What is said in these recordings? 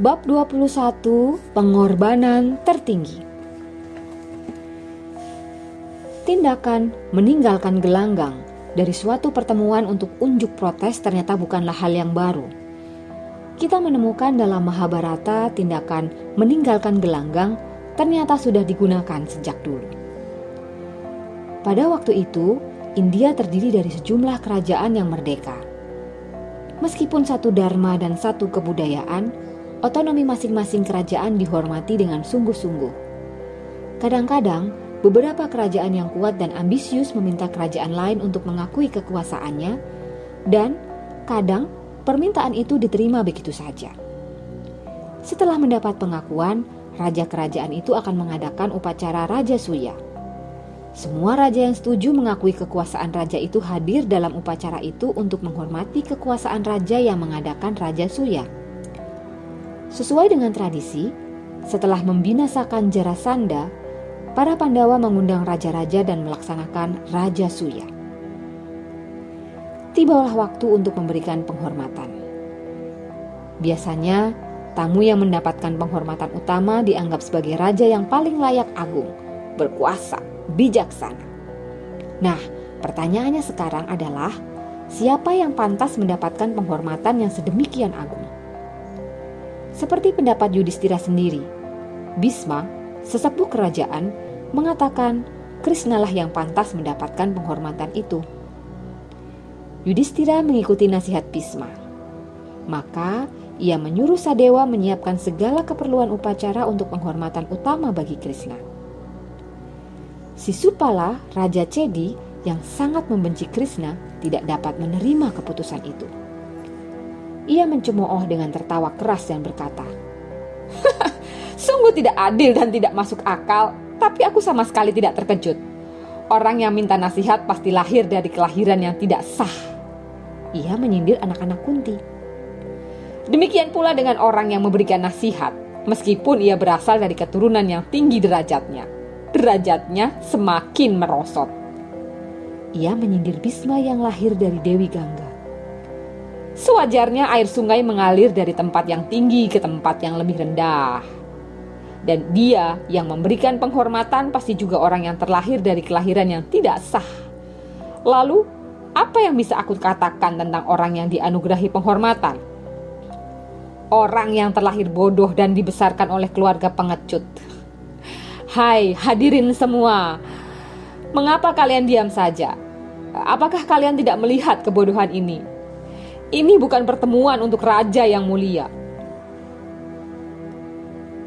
Bab 21 Pengorbanan Tertinggi Tindakan meninggalkan gelanggang dari suatu pertemuan untuk unjuk protes ternyata bukanlah hal yang baru. Kita menemukan dalam Mahabharata tindakan meninggalkan gelanggang ternyata sudah digunakan sejak dulu. Pada waktu itu, India terdiri dari sejumlah kerajaan yang merdeka. Meskipun satu dharma dan satu kebudayaan, otonomi masing-masing kerajaan dihormati dengan sungguh-sungguh. Kadang-kadang, beberapa kerajaan yang kuat dan ambisius meminta kerajaan lain untuk mengakui kekuasaannya, dan kadang permintaan itu diterima begitu saja. Setelah mendapat pengakuan, raja kerajaan itu akan mengadakan upacara Raja Suya. Semua raja yang setuju mengakui kekuasaan raja itu hadir dalam upacara itu untuk menghormati kekuasaan raja yang mengadakan Raja Suya. Sesuai dengan tradisi, setelah membinasakan Jarasanda, para Pandawa mengundang raja-raja dan melaksanakan Raja Suya. Tibalah waktu untuk memberikan penghormatan. Biasanya, tamu yang mendapatkan penghormatan utama dianggap sebagai raja yang paling layak agung, berkuasa, bijaksana. Nah, pertanyaannya sekarang adalah, siapa yang pantas mendapatkan penghormatan yang sedemikian agung? Seperti pendapat Yudhistira sendiri, Bisma, sesepuh kerajaan, mengatakan Krishnalah yang pantas mendapatkan penghormatan itu. Yudhistira mengikuti nasihat Bisma. Maka ia menyuruh Sadewa menyiapkan segala keperluan upacara untuk penghormatan utama bagi Krishna. Sisupala, Raja Cedi yang sangat membenci Krishna, tidak dapat menerima keputusan itu. Ia mencemooh dengan tertawa keras dan berkata, Sungguh tidak adil dan tidak masuk akal, tapi aku sama sekali tidak terkejut. Orang yang minta nasihat pasti lahir dari kelahiran yang tidak sah. Ia menyindir anak-anak Kunti. Demikian pula dengan orang yang memberikan nasihat, meskipun ia berasal dari keturunan yang tinggi derajatnya. Derajatnya semakin merosot. Ia menyindir Bisma yang lahir dari Dewi Gangga. Sewajarnya air sungai mengalir dari tempat yang tinggi ke tempat yang lebih rendah. Dan dia yang memberikan penghormatan pasti juga orang yang terlahir dari kelahiran yang tidak sah. Lalu, apa yang bisa aku katakan tentang orang yang dianugerahi penghormatan? Orang yang terlahir bodoh dan dibesarkan oleh keluarga pengecut. Hai, hadirin semua. Mengapa kalian diam saja? Apakah kalian tidak melihat kebodohan ini? Ini bukan pertemuan untuk raja yang mulia.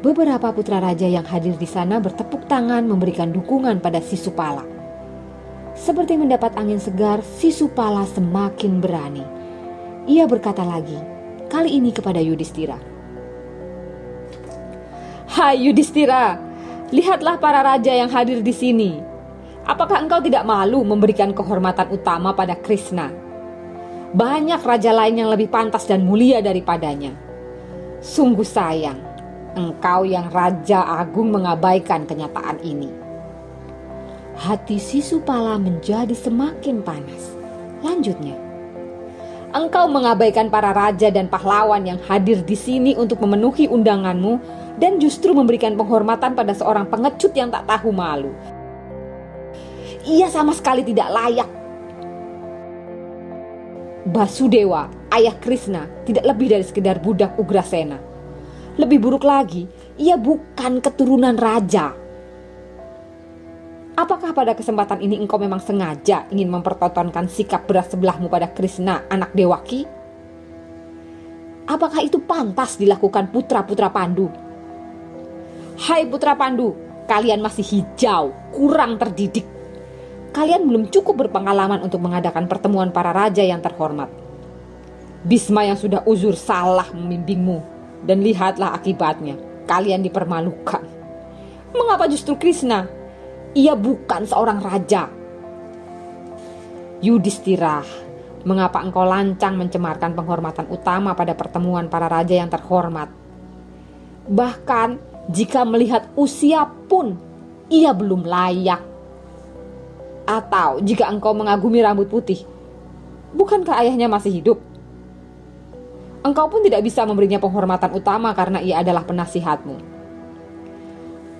Beberapa putra raja yang hadir di sana bertepuk tangan memberikan dukungan pada Sisupala. Seperti mendapat angin segar, Sisupala semakin berani. Ia berkata lagi, kali ini kepada Yudhistira. Hai Yudhistira, lihatlah para raja yang hadir di sini. Apakah engkau tidak malu memberikan kehormatan utama pada Krishna? Banyak raja lain yang lebih pantas dan mulia daripadanya. Sungguh sayang, engkau yang raja agung mengabaikan kenyataan ini. Hati Sisupala menjadi semakin panas. Lanjutnya, engkau mengabaikan para raja dan pahlawan yang hadir di sini untuk memenuhi undanganmu dan justru memberikan penghormatan pada seorang pengecut yang tak tahu malu. Ia sama sekali tidak layak Basudewa, ayah Krishna, tidak lebih dari sekedar budak Ugrasena. Lebih buruk lagi, ia bukan keturunan raja. Apakah pada kesempatan ini engkau memang sengaja ingin mempertontonkan sikap beras sebelahmu pada Krishna, anak Dewaki? Apakah itu pantas dilakukan putra-putra Pandu? Hai putra Pandu, kalian masih hijau, kurang terdidik. Kalian belum cukup berpengalaman untuk mengadakan pertemuan para raja yang terhormat. Bisma yang sudah uzur salah membimbingmu dan lihatlah akibatnya. Kalian dipermalukan. Mengapa justru Krishna? Ia bukan seorang raja. Yudhistira, mengapa engkau lancang mencemarkan penghormatan utama pada pertemuan para raja yang terhormat? Bahkan jika melihat usia pun ia belum layak. Atau jika engkau mengagumi rambut putih, bukankah ayahnya masih hidup? Engkau pun tidak bisa memberinya penghormatan utama karena ia adalah penasihatmu.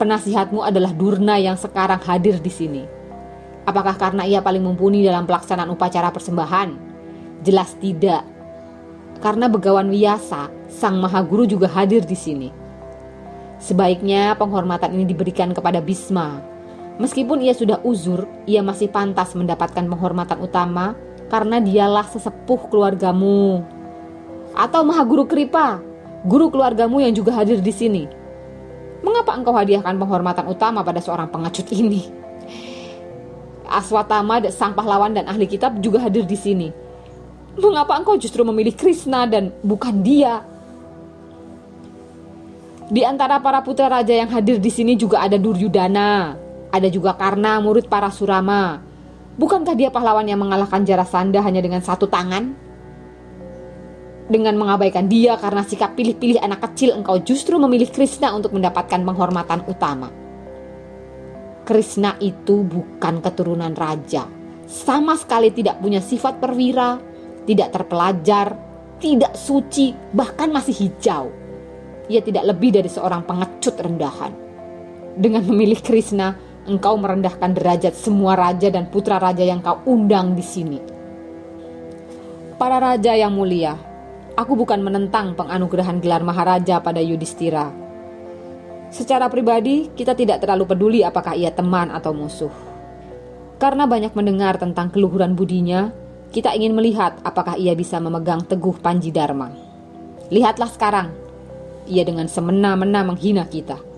Penasihatmu adalah Durna yang sekarang hadir di sini. Apakah karena ia paling mumpuni dalam pelaksanaan upacara persembahan? Jelas tidak. Karena Begawan Wiyasa, Sang Maha Guru juga hadir di sini. Sebaiknya penghormatan ini diberikan kepada Bisma. Meskipun ia sudah uzur, ia masih pantas mendapatkan penghormatan utama karena dialah sesepuh keluargamu atau Maha Guru Kripa, guru keluargamu yang juga hadir di sini. Mengapa engkau hadiahkan penghormatan utama pada seorang pengecut ini? Aswatama, sang pahlawan dan ahli kitab juga hadir di sini. Mengapa engkau justru memilih Krishna dan bukan dia? Di antara para putra raja yang hadir di sini juga ada Duryudana, ada juga Karna, murid para Surama. Bukankah dia pahlawan yang mengalahkan Jarasanda hanya dengan satu tangan? dengan mengabaikan dia karena sikap pilih-pilih anak kecil engkau justru memilih Krishna untuk mendapatkan penghormatan utama. Krishna itu bukan keturunan raja. Sama sekali tidak punya sifat perwira, tidak terpelajar, tidak suci, bahkan masih hijau. Ia tidak lebih dari seorang pengecut rendahan. Dengan memilih Krishna, engkau merendahkan derajat semua raja dan putra raja yang kau undang di sini. Para raja yang mulia, Aku bukan menentang penganugerahan gelar Maharaja pada Yudhistira. Secara pribadi, kita tidak terlalu peduli apakah ia teman atau musuh. Karena banyak mendengar tentang keluhuran budinya, kita ingin melihat apakah ia bisa memegang teguh Panji Dharma. Lihatlah sekarang, ia dengan semena-mena menghina kita.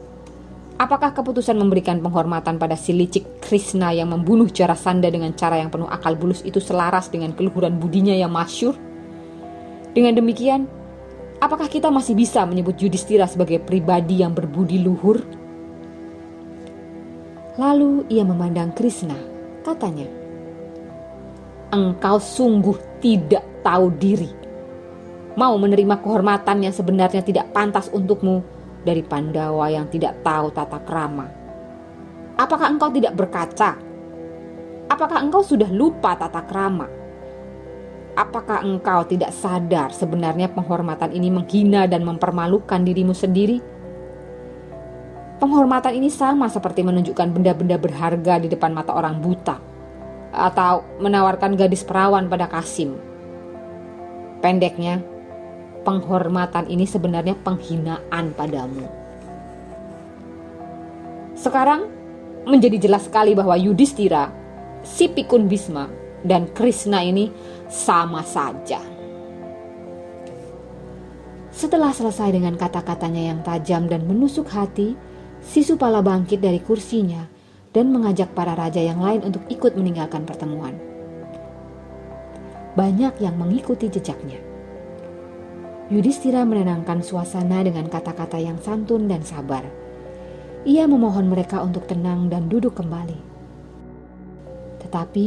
Apakah keputusan memberikan penghormatan pada si licik Krishna yang membunuh Jarasanda dengan cara yang penuh akal bulus itu selaras dengan keluhuran budinya yang masyur? Dengan demikian, apakah kita masih bisa menyebut Yudhistira sebagai pribadi yang berbudi luhur? Lalu ia memandang Krishna, katanya, Engkau sungguh tidak tahu diri. Mau menerima kehormatan yang sebenarnya tidak pantas untukmu dari Pandawa yang tidak tahu tata krama. Apakah engkau tidak berkaca? Apakah engkau sudah lupa tata krama? Apakah engkau tidak sadar sebenarnya penghormatan ini menghina dan mempermalukan dirimu sendiri? Penghormatan ini sama seperti menunjukkan benda-benda berharga di depan mata orang buta, atau menawarkan gadis perawan pada Kasim. Pendeknya, penghormatan ini sebenarnya penghinaan padamu. Sekarang menjadi jelas sekali bahwa Yudhistira, si pikun Bisma, dan Krishna ini sama saja. Setelah selesai dengan kata-katanya yang tajam dan menusuk hati, si Supala bangkit dari kursinya dan mengajak para raja yang lain untuk ikut meninggalkan pertemuan. Banyak yang mengikuti jejaknya. Yudhistira menenangkan suasana dengan kata-kata yang santun dan sabar. Ia memohon mereka untuk tenang dan duduk kembali. Tetapi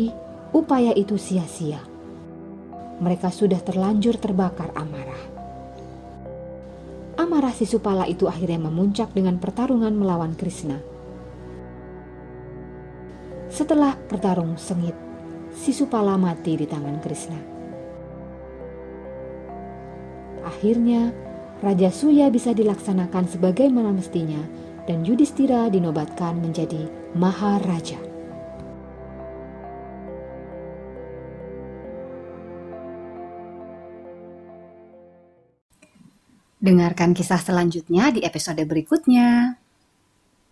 upaya itu sia-sia. Mereka sudah terlanjur terbakar amarah. Amarah si Supala itu akhirnya memuncak dengan pertarungan melawan Krishna. Setelah bertarung sengit, si Supala mati di tangan Krishna. Akhirnya, Raja Suya bisa dilaksanakan sebagaimana mestinya dan Yudhistira dinobatkan menjadi Maharaja. Dengarkan kisah selanjutnya di episode berikutnya.